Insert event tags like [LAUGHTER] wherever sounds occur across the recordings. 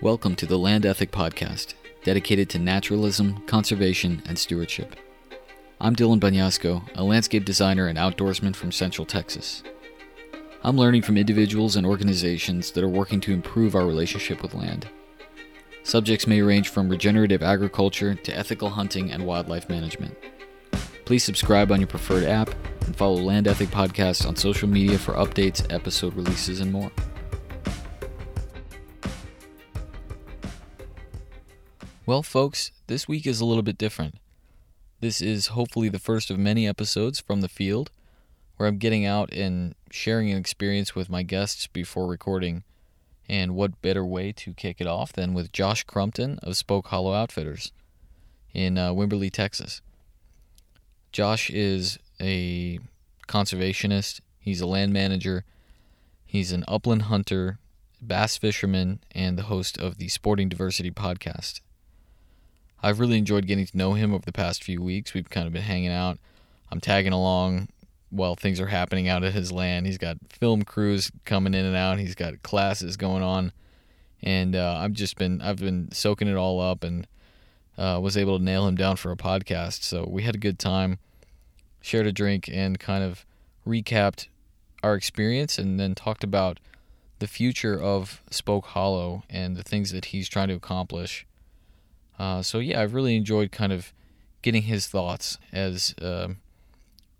Welcome to the Land Ethic Podcast, dedicated to naturalism, conservation, and stewardship. I'm Dylan Banyasco, a landscape designer and outdoorsman from Central Texas. I'm learning from individuals and organizations that are working to improve our relationship with land. Subjects may range from regenerative agriculture to ethical hunting and wildlife management. Please subscribe on your preferred app and follow Land Ethic Podcast on social media for updates, episode releases, and more. Well, folks, this week is a little bit different. This is hopefully the first of many episodes from the field where I'm getting out and sharing an experience with my guests before recording. And what better way to kick it off than with Josh Crumpton of Spoke Hollow Outfitters in uh, Wimberley, Texas. Josh is a conservationist, he's a land manager, he's an upland hunter, bass fisherman, and the host of the Sporting Diversity podcast. I've really enjoyed getting to know him over the past few weeks. We've kind of been hanging out. I'm tagging along while things are happening out at his land. He's got film crews coming in and out. He's got classes going on, and uh, I've just been I've been soaking it all up and uh, was able to nail him down for a podcast. So we had a good time, shared a drink, and kind of recapped our experience, and then talked about the future of Spoke Hollow and the things that he's trying to accomplish. Uh, so yeah, I've really enjoyed kind of getting his thoughts as uh,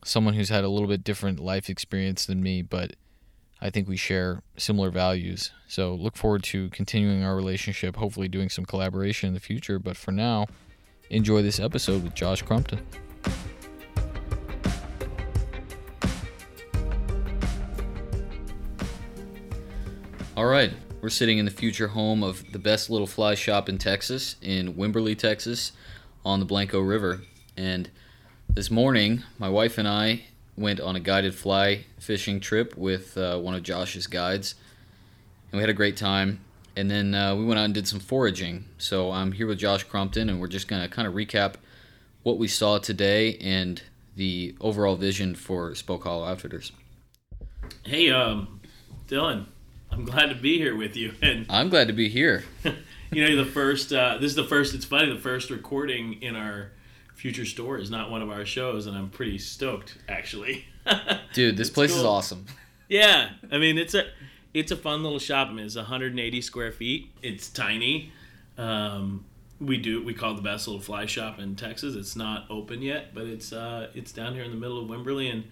someone who's had a little bit different life experience than me, but I think we share similar values. So look forward to continuing our relationship, hopefully doing some collaboration in the future. But for now, enjoy this episode with Josh Crumpton. All right, we're sitting in the future home of the best little fly shop in Texas, in Wimberley, Texas, on the Blanco River. And this morning, my wife and I went on a guided fly fishing trip with uh, one of Josh's guides, and we had a great time. And then uh, we went out and did some foraging. So I'm here with Josh Crompton, and we're just going to kind of recap what we saw today and the overall vision for Spoke Hollow Outfitters. Hey, um, Dylan, I'm glad to be here with you. [LAUGHS] And I'm glad to be here. [LAUGHS] you know, the first. Uh, this is the first. It's funny. The first recording in our future store is not one of our shows, and I'm pretty stoked actually. [LAUGHS] Dude, this place is awesome. Yeah, I mean it's a it's a fun little shop. I mean, it's 180 square feet. It's tiny. Um, we do we call it the best little fly shop in Texas. It's not open yet, but it's uh, it's down here in the middle of Wimberley, and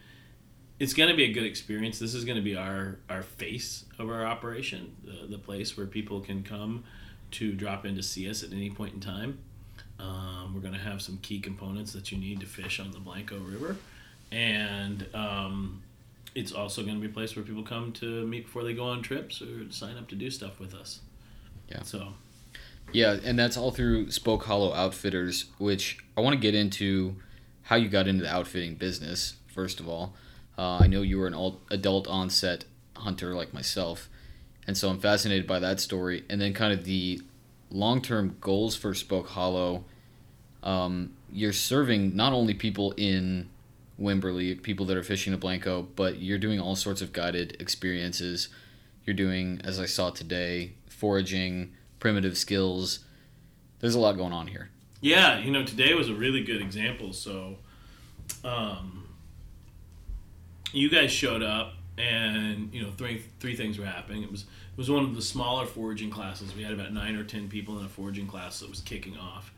it's going to be a good experience. This is going to be our our face of our operation, the, the place where people can come to drop in to see us at any point in time. Um, we're going to have some key components that you need to fish on the Blanco River, and um, it's also going to be a place where people come to meet before they go on trips or sign up to do stuff with us. Yeah. So Yeah, and that's all through Spoke Hollow Outfitters, which I want to get into how you got into the outfitting business, first of all. Uh, I know you were an adult onset hunter like myself, and so I'm fascinated by that story. And then, kind of the long term goals for Spoke Hollow. Um, you're serving not only people in Wimberley, people that are fishing the Blanco, but you're doing all sorts of guided experiences. You're doing, as I saw today, foraging, primitive skills. There's a lot going on here. yeah, you know, today was a really good example. So, um, you guys showed up, and you know, three three things were happening. It was it was one of the smaller foraging classes. We had about nine or ten people in a foraging class that was kicking off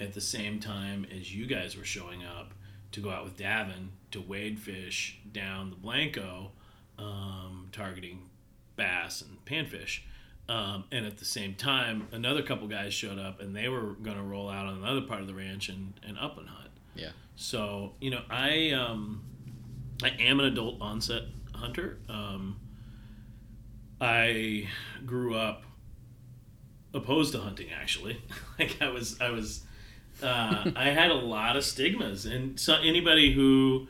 at the same time as you guys were showing up to go out with Davin to wade fish down the Blanco, um, targeting bass and panfish. Um, and at the same time, another couple guys showed up and they were going to roll out on another part of the ranch and, and upland hunt. Yeah. So, you know, I um, I am an adult onset hunter. Um, I grew up opposed to hunting actually. [LAUGHS] like I was I was uh, I had a lot of stigmas and so anybody who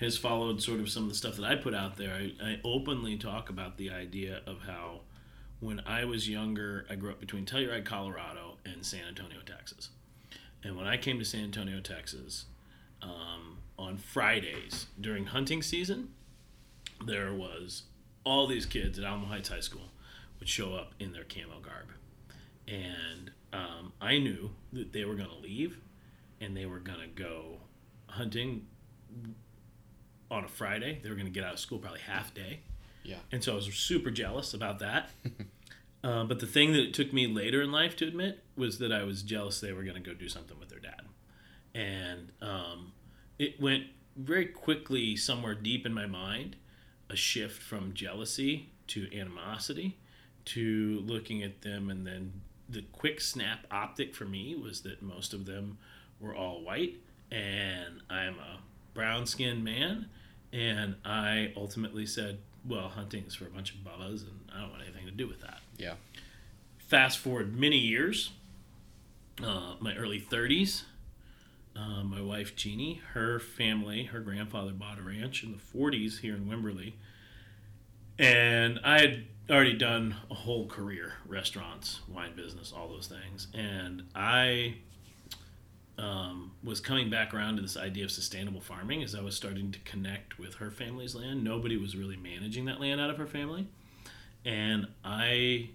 has followed sort of some of the stuff that I put out there, I, I openly talk about the idea of how when I was younger, I grew up between Telluride, Colorado, and San Antonio, Texas. And when I came to San Antonio, Texas, um, on Fridays during hunting season, there was all these kids at Alamo Heights High School would show up in their camo garb. and um, I knew that they were going to leave, and they were going to go hunting on a Friday. They were going to get out of school probably half day. Yeah. And so I was super jealous about that. [LAUGHS] uh, but the thing that it took me later in life to admit was that I was jealous they were going to go do something with their dad. And um, it went very quickly somewhere deep in my mind a shift from jealousy to animosity to looking at them and then the quick snap optic for me was that most of them were all white and i'm a brown skinned man and i ultimately said well hunting is for a bunch of bubbas and i don't want anything to do with that Yeah. fast forward many years uh, my early 30s uh, my wife jeannie. Her family her grandfather bought a ranch in the 40s here in wimberley. And i had already done a whole career restaurants wine business all those things. And i um, was coming back around to this idea of sustainable farming as i was starting to connect with her family's land. Nobody was really managing that land out of her family. And i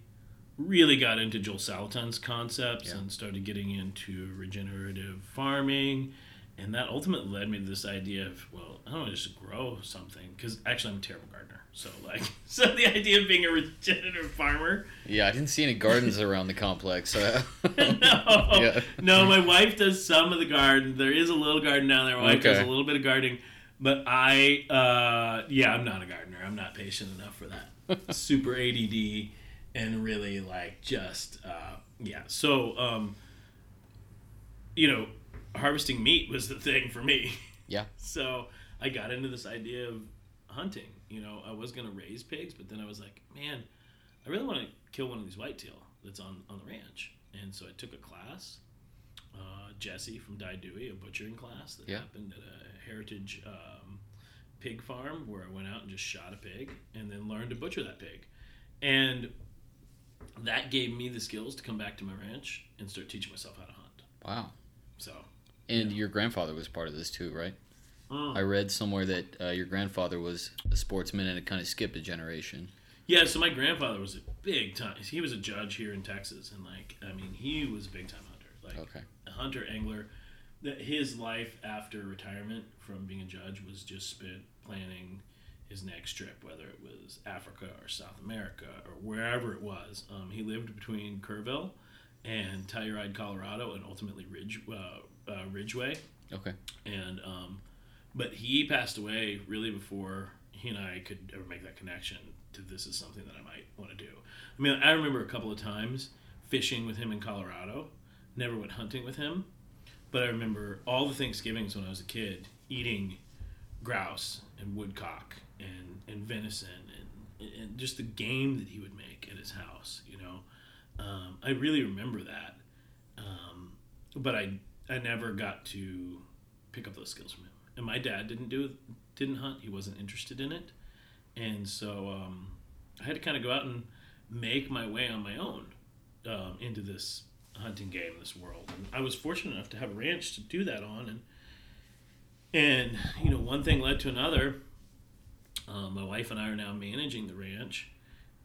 really got into joel salatin's concepts Yeah. and started getting into regenerative farming and that ultimately led me to this idea of well i don't want to just grow something because actually i'm a terrible gardener so like [LAUGHS] so the idea of being a regenerative farmer Yeah, I didn't see any gardens around the complex. So [LAUGHS] no, [LAUGHS] Yeah. no. My wife does some of the garden. There is a little garden down there. My wife does a little bit of gardening, but I, uh, yeah, I'm not a gardener. I'm not patient enough for that. Super ADD, and really like just, uh, yeah. So, um, you know, harvesting meat was the thing for me. Yeah. [LAUGHS] So I got into this idea of hunting. You know, I was gonna raise pigs, but then I was like, man, I really want to kill one of these whitetail that's on on the ranch. And so I took a class. Uh, Jesse from Dai Due, a butchering class that Yeah. happened at a heritage um, pig farm where I went out and just shot a pig and then learned to butcher that pig. And that gave me the skills to come back to my ranch and start teaching myself how to hunt. wow. So, And your grandfather was part of this too, right? mm. I read somewhere that uh, your grandfather was a sportsman and it kind of skipped a generation. Yeah, so my grandfather was a big time. He was a judge here in Texas, and like, I mean, he was a big time hunter, like Okay. a hunter angler. That his life after retirement from being a judge was just spent planning his next trip, whether it was Africa or South America or wherever it was. Um, he lived between Kerrville and Telluride, Colorado, and ultimately Ridge uh, uh, Ridgway Okay. and um, but he passed away really before he and I could ever make that connection to this is something that I might want to do. I mean, I remember a couple of times fishing with him in Colorado. Never went hunting with him, but I remember all the Thanksgivings when I was a kid eating grouse and woodcock and, and venison and, and just the game that he would make at his house. You know, um, I really remember that, um, but I I never got to pick up those skills from him. And my dad didn't do didn't hunt. He wasn't interested in it, and so um, I had to kind of go out and make my way on my own um, into this hunting game, this world. And I was fortunate enough to have a ranch to do that on, and and you know one thing led to another. Um, my wife and I are now managing the ranch,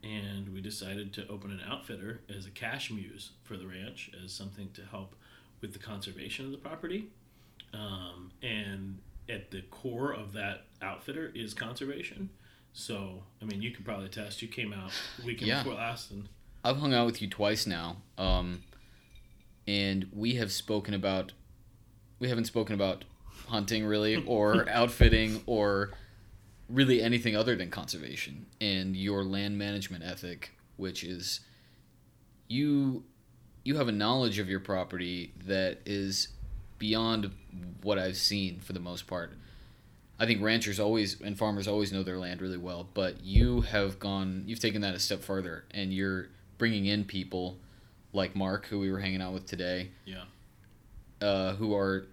and we decided to open an outfitter as a cash muse for the ranch as something to help with the conservation of the property. Um, and at the core of that outfitter is conservation. So, I mean, you can probably attest. You came out weekend Yeah. before last, and I've hung out with you twice now, um, and we have spoken about. We haven't spoken about hunting really, [LAUGHS] or outfitting, or really anything other than conservation and your land management ethic, which is you you have a knowledge of your property that is beyond what I've seen for the most part. I think ranchers always and farmers always know their land really well, but you have gone, you've taken that a step further, and you're bringing in people like Mark, who we were hanging out with today, yeah. uh, who are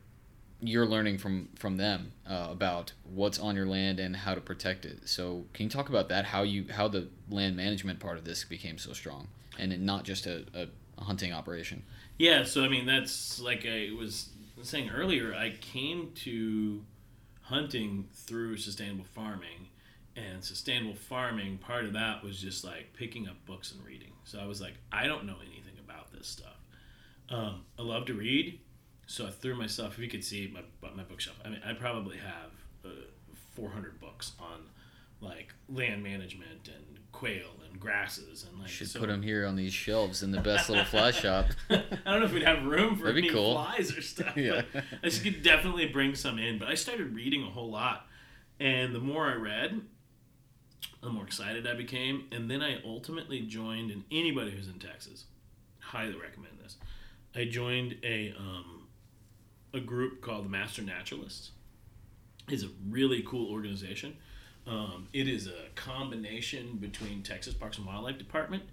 you're learning from from them uh, about what's on your land and how to protect it. So, can you talk about that? How you how the land management part of this became so strong, and not just a, a, hunting operation. Yeah, so I mean, that's like I was saying earlier, I came to hunting through sustainable farming. And sustainable farming, part of that was just like picking up books and reading. So I was like, I don't know anything about this stuff. Um, I love to read, so I threw myself. If you could see my my bookshelf, I mean, I probably have uh, 400 books on like land management and quail and grasses and like. Should so- put them here on these shelves in the best little fly [LAUGHS] shop. I don't know if we'd have room for any cool. flies or stuff. [LAUGHS] Yeah. I could definitely bring some in. But I started reading a whole lot, and the more I read, the more excited I became. And then I ultimately joined. And anybody who's in Texas, highly recommend this. I joined a um, a group called the Master Naturalists. It's a really cool organization. Um, it is a combination between Texas Parks and Wildlife Department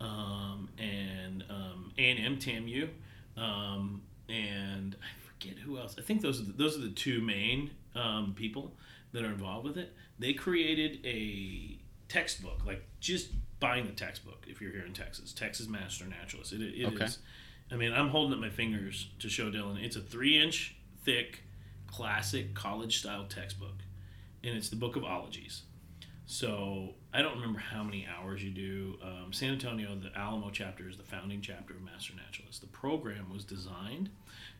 um, and um, A&M TAMU, um, and I forget who else. I think those are the, those are the two main um, people that are involved with it. They created a textbook, like just buying the textbook if you're here in Texas, Texas Master Naturalist. It, it is. I mean, I'm holding up my fingers to show Dylan. It's a three-inch thick, classic college-style textbook, and it's the Book of Ologies. So I don't remember how many hours you do. Um, San Antonio, the Alamo chapter is the founding chapter of Master Naturalists. The program was designed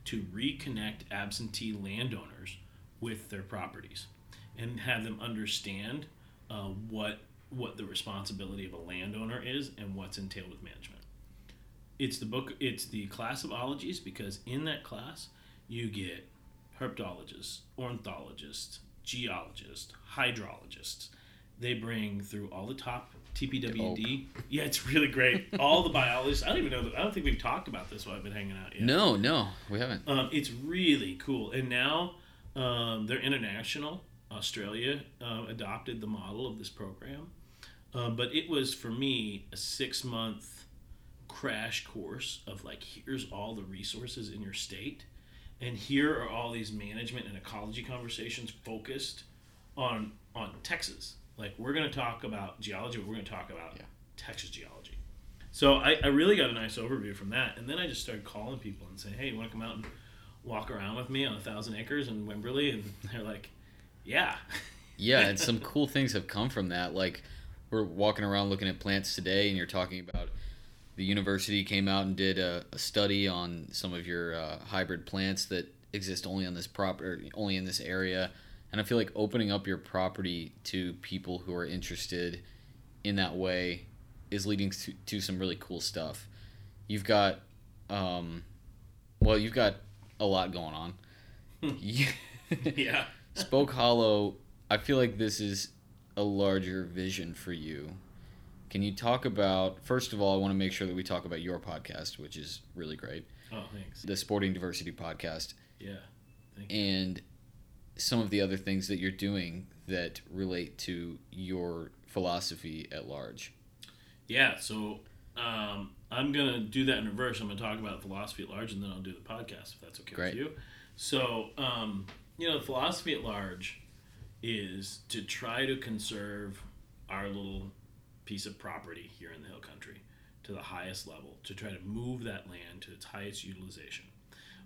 to reconnect absentee landowners with their properties and have them understand uh, what what the responsibility of a landowner is and what's entailed with management. It's the book. It's the class of ologies because in that class you get herpetologists, ornithologists, geologists, hydrologists. They bring through all the top TPWD. Yeah, it's really great. All the biologists. I don't even know. I don't think we've talked about this while I've been hanging out yet. No, no, we haven't. Um, it's really cool. And now um, they're international. Australia um, adopted the model of this program. Um, but it was, for me, a six month crash course of like, here's all the resources in your state. And here are all these management and ecology conversations focused on on Texas. Like, we're going to talk about geology, but we're going to talk about Yeah. Texas geology. So I, I really got a nice overview from that. And then I just started calling people and saying, hey, you want to come out and walk around with me on a thousand acres in Wimberley? And [LAUGHS] they're like, yeah. [LAUGHS] Yeah, and some cool things have come from that. Like we're walking around looking at plants today, and you're talking about the university came out and did a, a study on some of your uh, hybrid plants that exist only on this property, only in this area. And I feel like opening up your property to people who are interested in that way is leading to, to some really cool stuff. You've got, um, well, you've got a lot going on. [LAUGHS] Yeah. Spoke Hollow, I feel like this is a larger vision for you. Can you talk about, first of all, I want to make sure that we talk about your podcast, which is really great, Oh, thanks. the Sporting Diversity Podcast, Yeah. and some of the other things that you're doing that relate to your philosophy at large. Yeah. So um, I'm going to do that in reverse. I'm going to talk about philosophy at large and then I'll do the podcast if that's okay Great. with you. So, um, you know, the philosophy at large is to try to conserve our little piece of property here in the hill country to the highest level, to try to move that land to its highest utilization.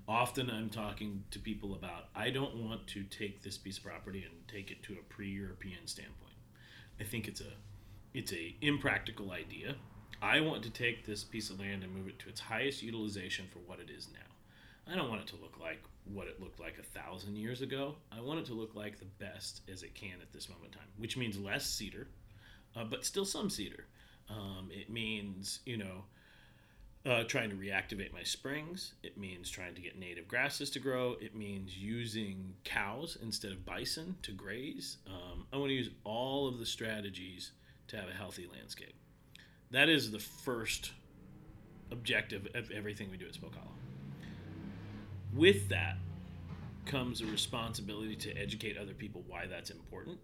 Often I'm talking to people about I don't want to take this piece of property and take it to a pre-European standpoint. I think it's a it's a impractical idea. I want to take this piece of land and move it to its highest utilization for what it is now. I don't want it to look like what it looked like a thousand years ago. I want it to look like the best as it can at this moment in time, which means less cedar, uh, but still some cedar. Um, it means, you know, uh, trying to reactivate my springs. It means trying to get native grasses to grow. It means using cows instead of bison to graze. Um, I want to use all of the strategies to have a healthy landscape. That is the first objective of everything we do at Hollow. With that comes a responsibility to educate other people why that's important.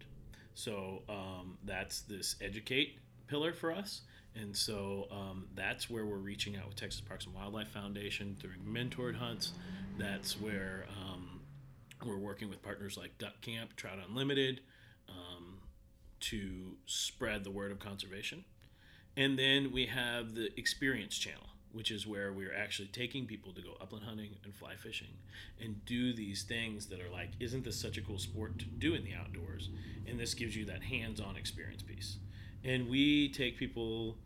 So um, that's this educate pillar for us. And so um, that's where we're reaching out with Texas Parks and Wildlife Foundation through mentored hunts. That's where um, we're working with partners like Duck Camp, Trout Unlimited, um, to spread the word of conservation. And then we have the experience channel, which is where we're actually taking people to go upland hunting and fly fishing and do these things that are like, isn't this such a cool sport to do in the outdoors? And this gives you that hands on experience piece. And we take people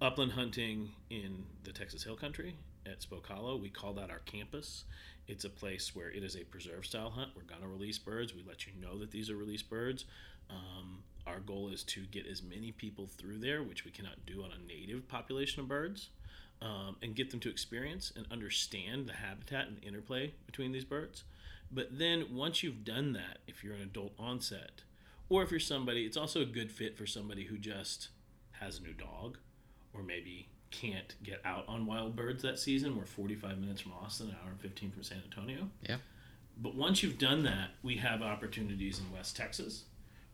upland hunting in the Texas Hill Country at Spoke Hollow. We call that our campus. It's a place where it is a preserve style hunt. We're going to release birds. We let you know that these are released birds. Um, our goal is to get as many people through there, which we cannot do on a native population of birds, um, and get them to experience and understand the habitat and the interplay between these birds. But then once you've done that, if you're an adult onset, or if you're somebody, it's also a good fit for somebody who just has a new dog, or maybe can't get out on wild birds that season. We're 45 minutes from Austin, an hour and 15 from San Antonio. Yeah. But once you've done that, we have opportunities in West Texas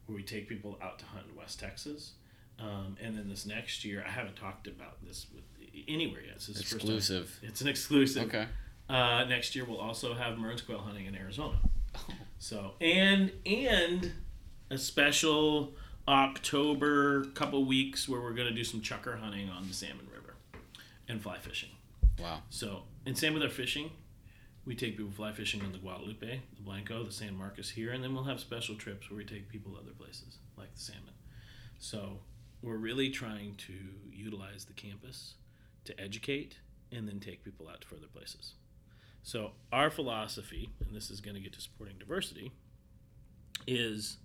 where we take people out to hunt in West Texas. Um, and then this next year, I haven't talked about this with anywhere yet. So this is first time- Exclusive. It's an exclusive. Okay. Uh, next year, we'll also have Mearns quail hunting in Arizona. So and and a special October couple weeks where we're going to do some chukar hunting on the Salmon River and fly fishing. Wow. So and same with our fishing. We take people fly fishing on the Guadalupe, the Blanco, the San Marcos here, and then we'll have special trips where we take people other places like the salmon. So we're really trying to utilize the campus to educate and then take people out to further places. So our philosophy, and this is going to get to Sporting Diversity, is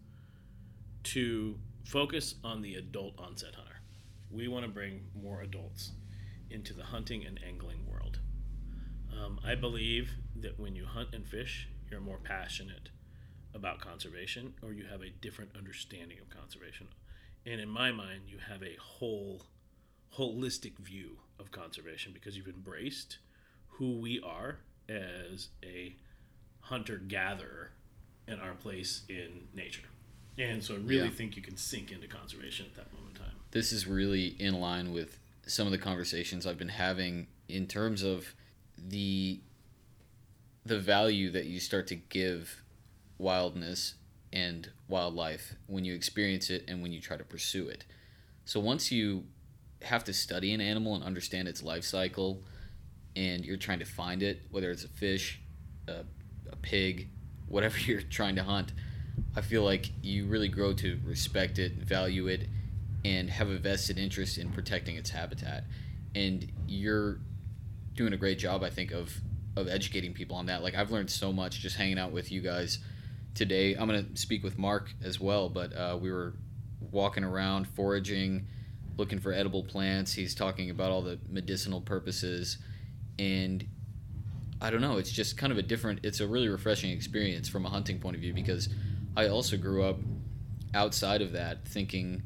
to focus on the adult onset hunter. We want to bring more adults into the hunting and angling world. Um, I believe that when you hunt and fish, you're more passionate about conservation, or you have a different understanding of conservation. And in my mind, you have a whole, holistic view of conservation because you've embraced who we are as a hunter gatherer and our place in nature. And so I really Yeah. think you can sink into conservation at that moment in time. This is really in line with some of the conversations I've been having in terms of the the value that you start to give wildness and wildlife when you experience it and when you try to pursue it. So once you have to study an animal and understand its life cycle and you're trying to find it, whether it's a fish, a, a pig, whatever [LAUGHS] you're trying to hunt, I feel like you really grow to respect it, value it, and have a vested interest in protecting its habitat. And you're doing a great job, I think, of of educating people on that. Like I've learned so much just hanging out with you guys today. I'm gonna speak with Mark as well, but uh, we were walking around foraging, looking for edible plants. He's talking about all the medicinal purposes, and I don't know. It's just kind of a different. It's a really refreshing experience from a hunting point of view because I also grew up outside of that thinking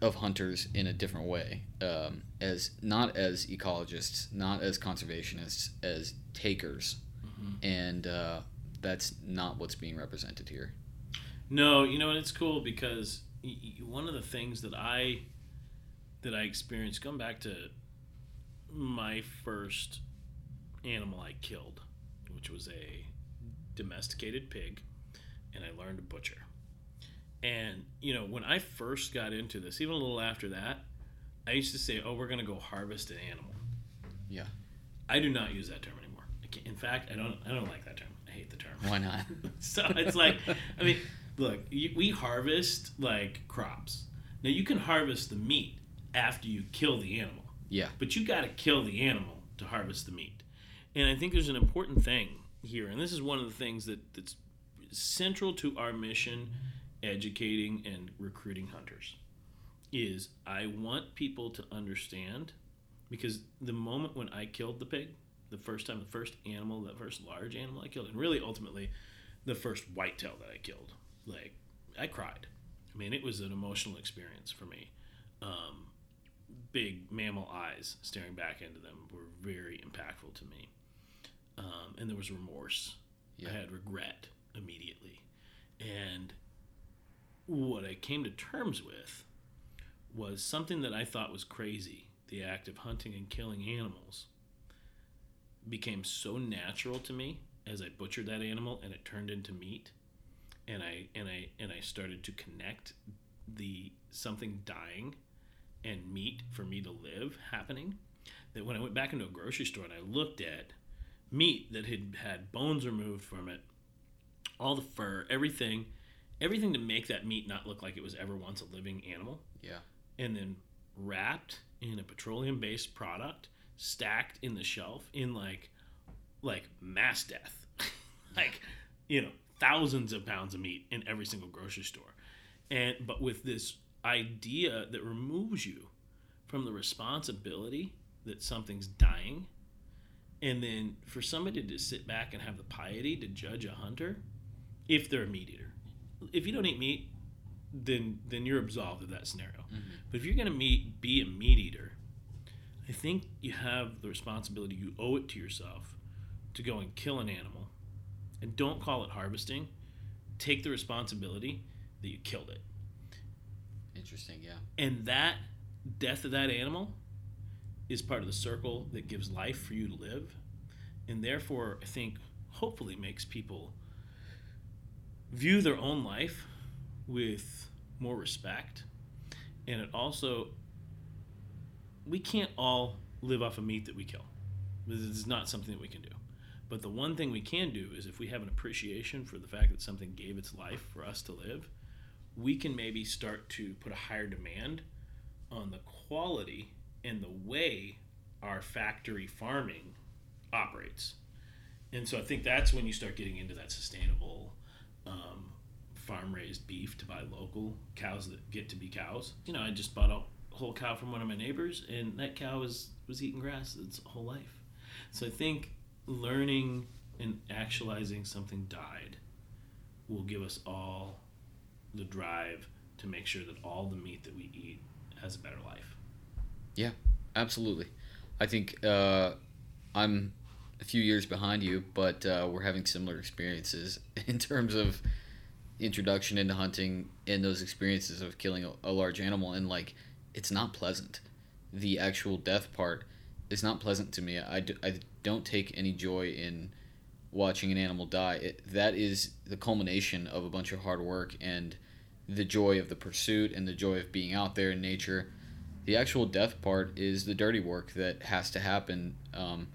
of hunters in a different way, um, as not as ecologists, not as conservationists, as takers, and uh, that's not what's being represented here. No, you know, and it's cool because one of the things that I that I experienced going back to my first animal I killed, which was a domesticated pig, and I learned to butcher. And you know, when I first got into this, even a little after that, I used to say, "Oh, we're going to go harvest an animal." Yeah. I do not use that term anymore. In fact, I don't. I don't like that term. I hate the term. Why not? [LAUGHS] so it's like, I mean, look, we harvest like crops. Now you can harvest the meat after you kill the animal, Yeah. but you got to kill the animal to harvest the meat. And I think there's an important thing here, and this is one of the things that, that's central to our mission, educating and recruiting hunters. Is I want people to understand, because the moment when I killed the pig, the first time, the first animal, the first large animal I killed, and really ultimately the first whitetail that I killed, like I cried. I mean, it was an emotional experience for me. Um, big mammal eyes staring back into them were very impactful to me. Um, and there was remorse. Yeah. I had regret immediately. And what I came to terms with was something that I thought was crazy the act of hunting and killing animals became so natural to me as I butchered that animal and it turned into meat and I and I and I started to connect the something dying and meat for me to live happening that when I went back into a grocery store and I looked at meat that had had bones removed from it all the fur everything everything to make that meat not look like it was ever once a living animal Yeah. and then wrapped in a petroleum based product, stacked in the shelf in like like mass death. [LAUGHS] like, you know, thousands of pounds of meat in every single grocery store. And but with this idea that removes you from the responsibility that something's dying. And then for somebody to sit back and have the piety to judge a hunter if they're a meat eater if you don't eat meat then then you're absolved of that scenario. Mm-hmm. but if you're going to meet be a meat eater i think you have the responsibility you owe it to yourself to go and kill an animal. And don't call it harvesting. Take the responsibility that you killed it interesting yeah. And that death of that animal is part of the circle that gives life for you to live and therefore i think hopefully makes people view their own life with more respect. And it also we can't all live off of meat that we kill. This is not something that we can do. But the one thing we can do is if we have an appreciation for the fact that something gave its life for us to live we can maybe start to put a higher demand on the quality and the way our factory farming operates. And so I think that's when you start getting into that sustainable um, farm raised beef to buy local cows that get to be cows. You know, I just bought a whole cow from one of my neighbors, and that cow was, was eating grass its whole life. So I think learning and actualizing something died will give us all the drive to make sure that all the meat that we eat has a better life. Yeah, absolutely. I think uh, I'm a few years behind you, but uh, we're having similar experiences [LAUGHS] in terms of introduction into hunting and those experiences of killing a, a large animal. And like, it's not pleasant. The actual death part is not pleasant to me. I, I don't take any joy in watching an animal die. It, that is the culmination of a bunch of hard work and the joy of the pursuit and the joy of being out there in nature. The actual death part is the dirty work that has to happen. Um,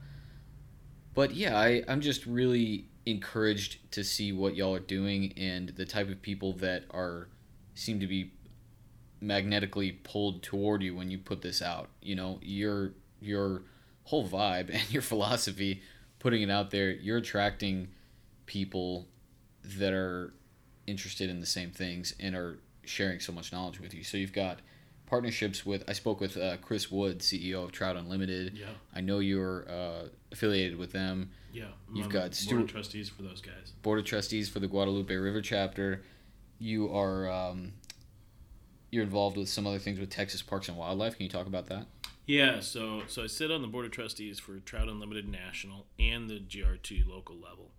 but yeah, I, I'm just really encouraged to see what y'all are doing and the type of people that are seem to be magnetically pulled toward you when you put this out. You know, your your whole vibe [LAUGHS] and your philosophy, putting it out there, you're attracting people that are interested in the same things and are sharing so much knowledge with you. So you've got partnerships with. I spoke with uh, Chris Wood, CEO of Trout Unlimited. Yeah. I know you're uh, affiliated with them. Yeah. You've got Stuart, board of trustees for those guys. Board of trustees for the Guadalupe River chapter. You are um, you're involved with some other things with Texas Parks and Wildlife. Can you talk about that? Yeah, so so I sit on the board of trustees for Trout Unlimited National and the GRT local level,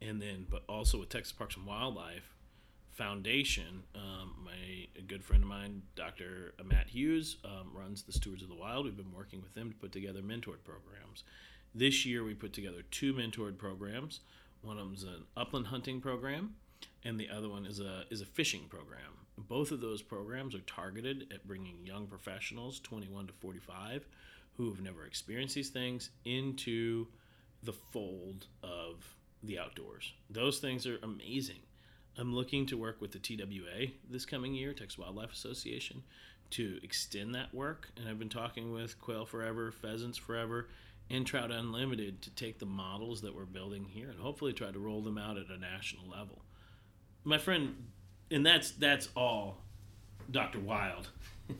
and then but also with Texas Parks and Wildlife, foundation, um, my a good friend of mine, Dr. Matt Hughes, um, runs the Stewards of the Wild. We've been working with him to put together mentored programs. This year, we put together two mentored programs. One of them's an upland hunting program, and the other one is a is a fishing program. Both of those programs are targeted at bringing young professionals, 21 to 45, who have never experienced these things, into the fold of the outdoors. Those things are amazing I'm looking to work with the TWA this coming year, Texas Wildlife Association, to extend that work. And I've been talking with Quail Forever, Pheasants Forever, and Trout Unlimited to take the models that we're building here and hopefully try to roll them out at a national level. My friend, and that's that's all Dr. Wild,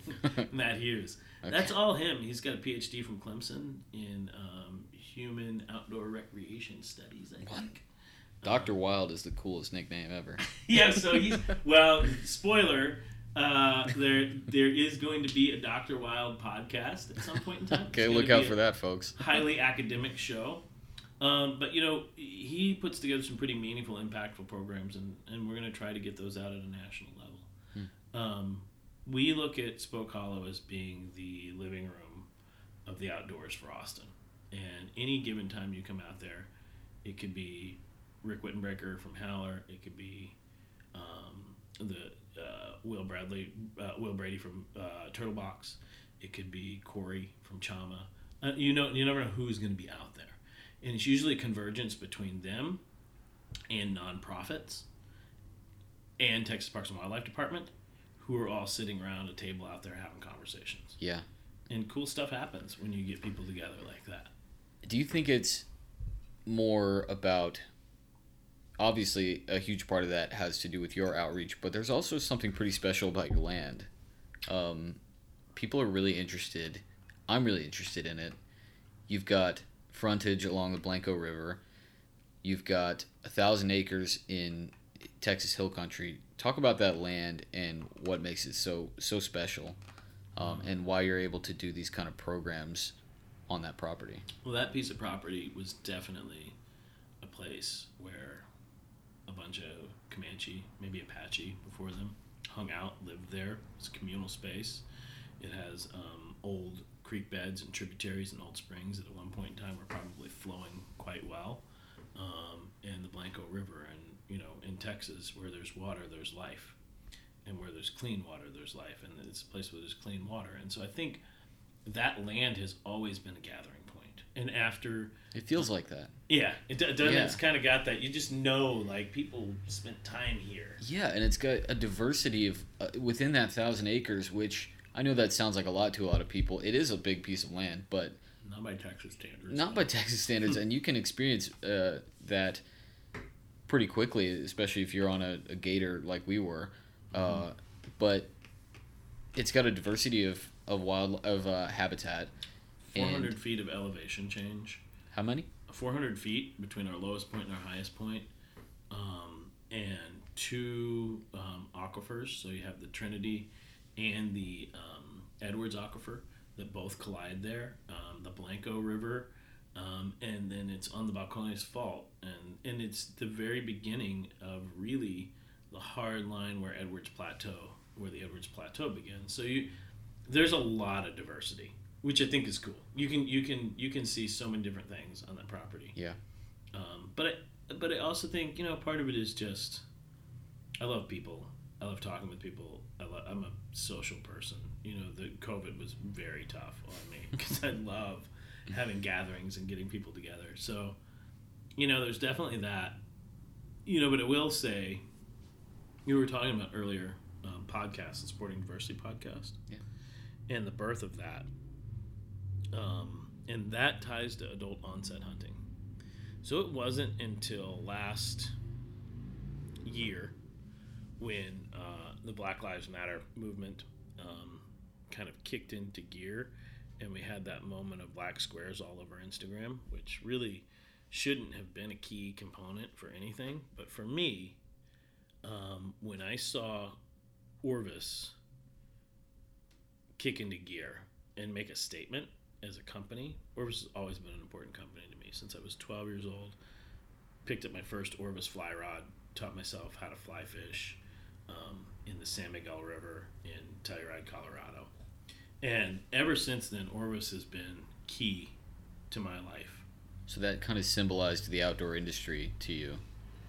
[LAUGHS] Matt Hughes. Okay. That's all him. He's got a PhD from Clemson in um, human outdoor recreation studies, I what? think. Doctor Wild is the coolest nickname ever. [LAUGHS] yeah, so he's [LAUGHS] well. Spoiler: uh, there there is going to be a Doctor Wild podcast at some point in time. okay, look out for that, folks. Highly academic show. Um, but you know, he puts together some pretty meaningful, impactful programs, and, and we're going to try to get those out at a national level. Hmm. Um, we look at Spoke Hollow as being the living room of the outdoors for Austin. And any given time you come out there, it could be Rick Wittenbreaker from Howler. It could be um, the uh, Will Bradley, uh, Will Brady from uh, Turtle Box. It could be Corey from Chama. Uh, you know, you never know who's going to be out there, and it's usually a convergence between them and nonprofits and Texas Parks and Wildlife Department, who are all sitting around a table out there having conversations. Yeah. And cool stuff happens when you get people together like that. Do you think it's more about obviously a huge part of that has to do with your outreach, but there's also something pretty special about your land. Um, people are really interested. I'm really interested in it. You've got frontage along the Blanco River. You've got a thousand acres in Texas Hill Country. Talk about that land and what makes it so so special, um, and why you're able to do these kind of programs on that property. Well, that piece of property was definitely a place where a bunch of Comanche, maybe Apache before them, hung out, lived there. It's a communal space. It has um, old creek beds and tributaries and old springs that at one point in time were probably flowing quite well. Um, and the Blanco River, and you know, in Texas, where there's water, there's life, and where there's clean water, there's life, and it's a place where there's clean water. And so I think that land has always been a gathering point. And after It feels like that. yeah, it doesn't. Yeah. It's kind of got that. You just know, like people spent time here. Yeah, and it's got a diversity of uh, within that thousand acres, which I know that sounds like a lot to a lot of people. It is a big piece of land, but Not by Texas standards. not by Texas standards, and you can experience uh, that pretty quickly, especially if you're on a, a gator like we were. Uh, but it's got a diversity of of wild of uh, habitat. Four hundred feet of elevation change. how many? 400 feet between our lowest point and our highest point, um, and two um, aquifers. So you have the Trinity and the um, Edwards aquifer that both collide there. Um, the Blanco River, um, and then it's on the Balcones Fault, and and it's the very beginning of really the hard line where Edwards Plateau, where the Edwards Plateau begins. So you there's a lot of diversity, which I think is cool. You can you can you can see so many different things on that property. Yeah. Um, but I, but I also think you know part of it is just I love people. I love talking with people. I lo- I'm a social person. You know, the COVID was very tough on me [LAUGHS] because I love having gatherings and getting people together. So, you know, there's definitely that. You know, but I will say, you were talking about earlier um, podcast, the Sporting Diversity podcast, Yeah. and the birth of that. Um, and that ties to adult onset hunting. So it wasn't until last year when uh, the Black Lives Matter movement um, kind of kicked into gear and we had that moment of black squares all over Instagram, which really shouldn't have been a key component for anything. But for me, um, when I saw Orvis kick into gear and make a statement as a company, Orvis has always been an important company to me since I was 12 years old. Picked up my first Orvis fly rod, taught myself how to fly fish um, in the San Miguel River in Telluride, Colorado. And ever since then, Orvis has been key to my life. So that kind of symbolized the outdoor industry to you.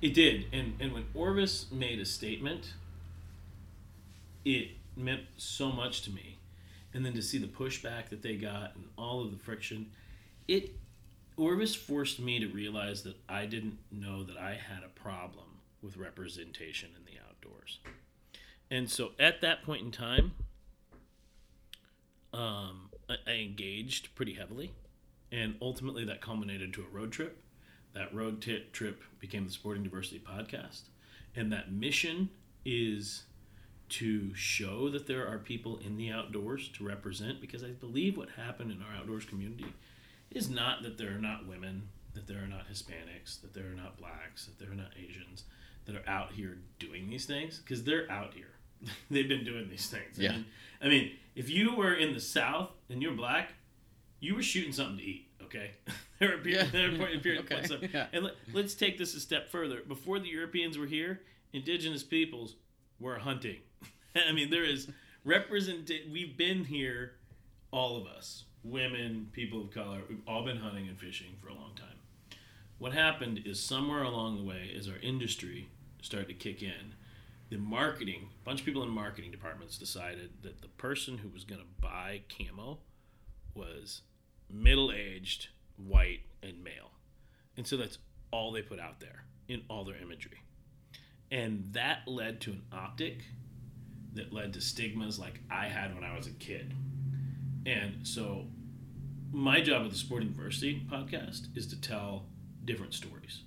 It did, and and when Orvis made a statement, it meant so much to me. And then to see the pushback that they got and all of the friction, it Orvis forced me to realize that I didn't know that I had a problem with representation in the And so at that point in time, um, I, I engaged pretty heavily, and ultimately that culminated to a road trip. That road ti trip became the Sporting Diversity Podcast, and that mission is to show that there are people in the outdoors to represent. Because I believe what happened in our outdoors community is not that there are not women, that there are not Hispanics, that there are not blacks, that there are not Asians that are out here doing these things because they're out here. [LAUGHS] They've been doing these things. Yeah. I mean, I mean, if you were in the South and you're black, you were shooting something to eat. Okay, [LAUGHS] there are Yeah. periods, there are periods [LAUGHS] Okay, yeah. And let, let's take this a step further. Before the Europeans were here, indigenous peoples were hunting. I mean, there is represent. We've been here, all of us, women, people of color. We've all been hunting and fishing for a long time. What happened is somewhere along the way, as our industry started to kick in, the marketing, a bunch of people in marketing departments decided that the person who was going to buy camo was middle aged, white, and male. And so that's all they put out there in all their imagery. And that led to an optic that led to stigmas like I had when I was a kid. And so my job at the Sporting Diversity podcast is to tell different stories.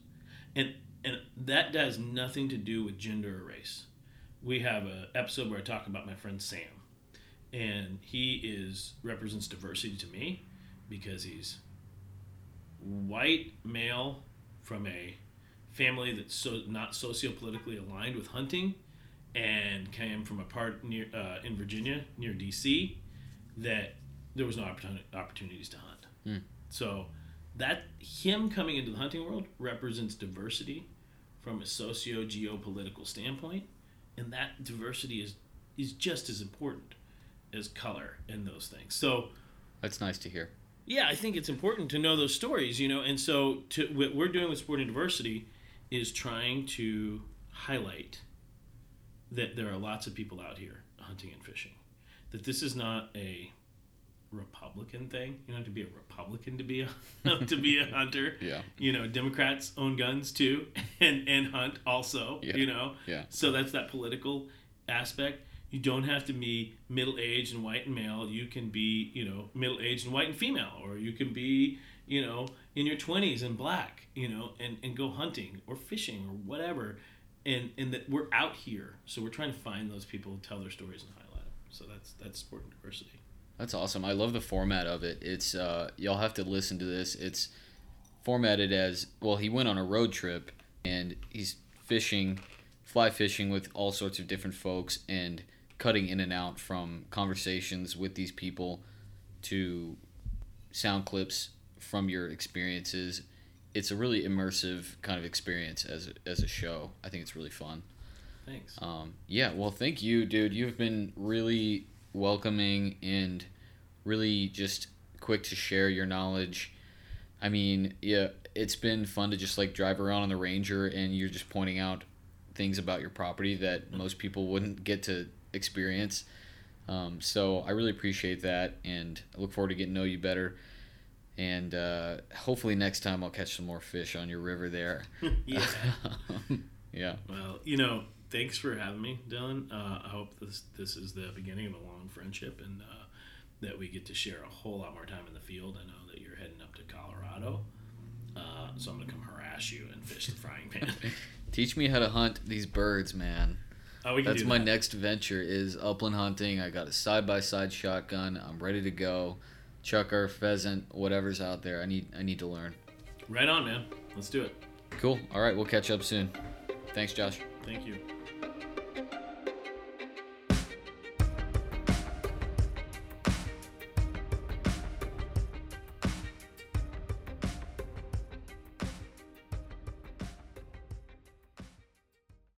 And and that has nothing to do with gender or race. We have an episode where I talk about my friend Sam. And he is represents diversity to me because he's white male from a family that's so not sociopolitically aligned with hunting and came from a part near uh, in Virginia near DC that there was no opportunities to hunt. Hmm. So that him coming into the hunting world represents diversity from a socio geopolitical standpoint, and that diversity is is just as important as color and those things. So That's nice to hear. yeah, I think it's important to know those stories, you know. And so, to, what we're doing with Sporting Diversity is trying to highlight that there are lots of people out here hunting and fishing. That this is not a Republican thing. You don't have to be a Republican to be a [LAUGHS] to be a hunter. Yeah. You know, Democrats own guns too, [LAUGHS] and and hunt also. Yeah. You know. Yeah. So that's that political aspect. You don't have to be middle aged and white and male. You can be, you know, middle aged and white and female, or you can be, you know, in your twenties and black, you know, and, and go hunting or fishing or whatever. And and that we're out here, so we're trying to find those people, tell their stories, and highlight them. So that's that's Sporting Diversity. That's awesome. I love the format of it. It's uh, y'all have to listen to this. It's formatted as well. He went on a road trip and he's fishing, fly fishing with all sorts of different folks and cutting in and out from conversations with these people to sound clips from your experiences. It's a really immersive kind of experience as a, as a show. I think it's really fun. Thanks. Um, yeah, well, thank you, dude. You've been really welcoming and really just quick to share your knowledge. I mean, yeah, it's been fun to just like drive around on the Ranger and you're just pointing out things about your property that most people wouldn't get to experience. Um, so I really appreciate that and I look forward to getting to know you better. And uh, hopefully next time I'll catch some more fish on your river there. [LAUGHS] [LAUGHS] yeah. yeah. Well, you know, thanks for having me, Dylan. Uh, I hope this this is the beginning of a long friendship and uh, that we get to share a whole lot more time in the field. I know that you're heading up to Colorado, uh, so I'm gonna come harass you and fish the frying pan. [LAUGHS] Teach me how to hunt these birds, man. Oh, we can That's my that. next venture is upland hunting. I got a side by side shotgun. I'm ready to go. Chukar, pheasant, whatever's out there. I need I need to learn. Right on, man. Let's do it. Cool. All right, we'll catch up soon. Thanks, Josh. Thank you.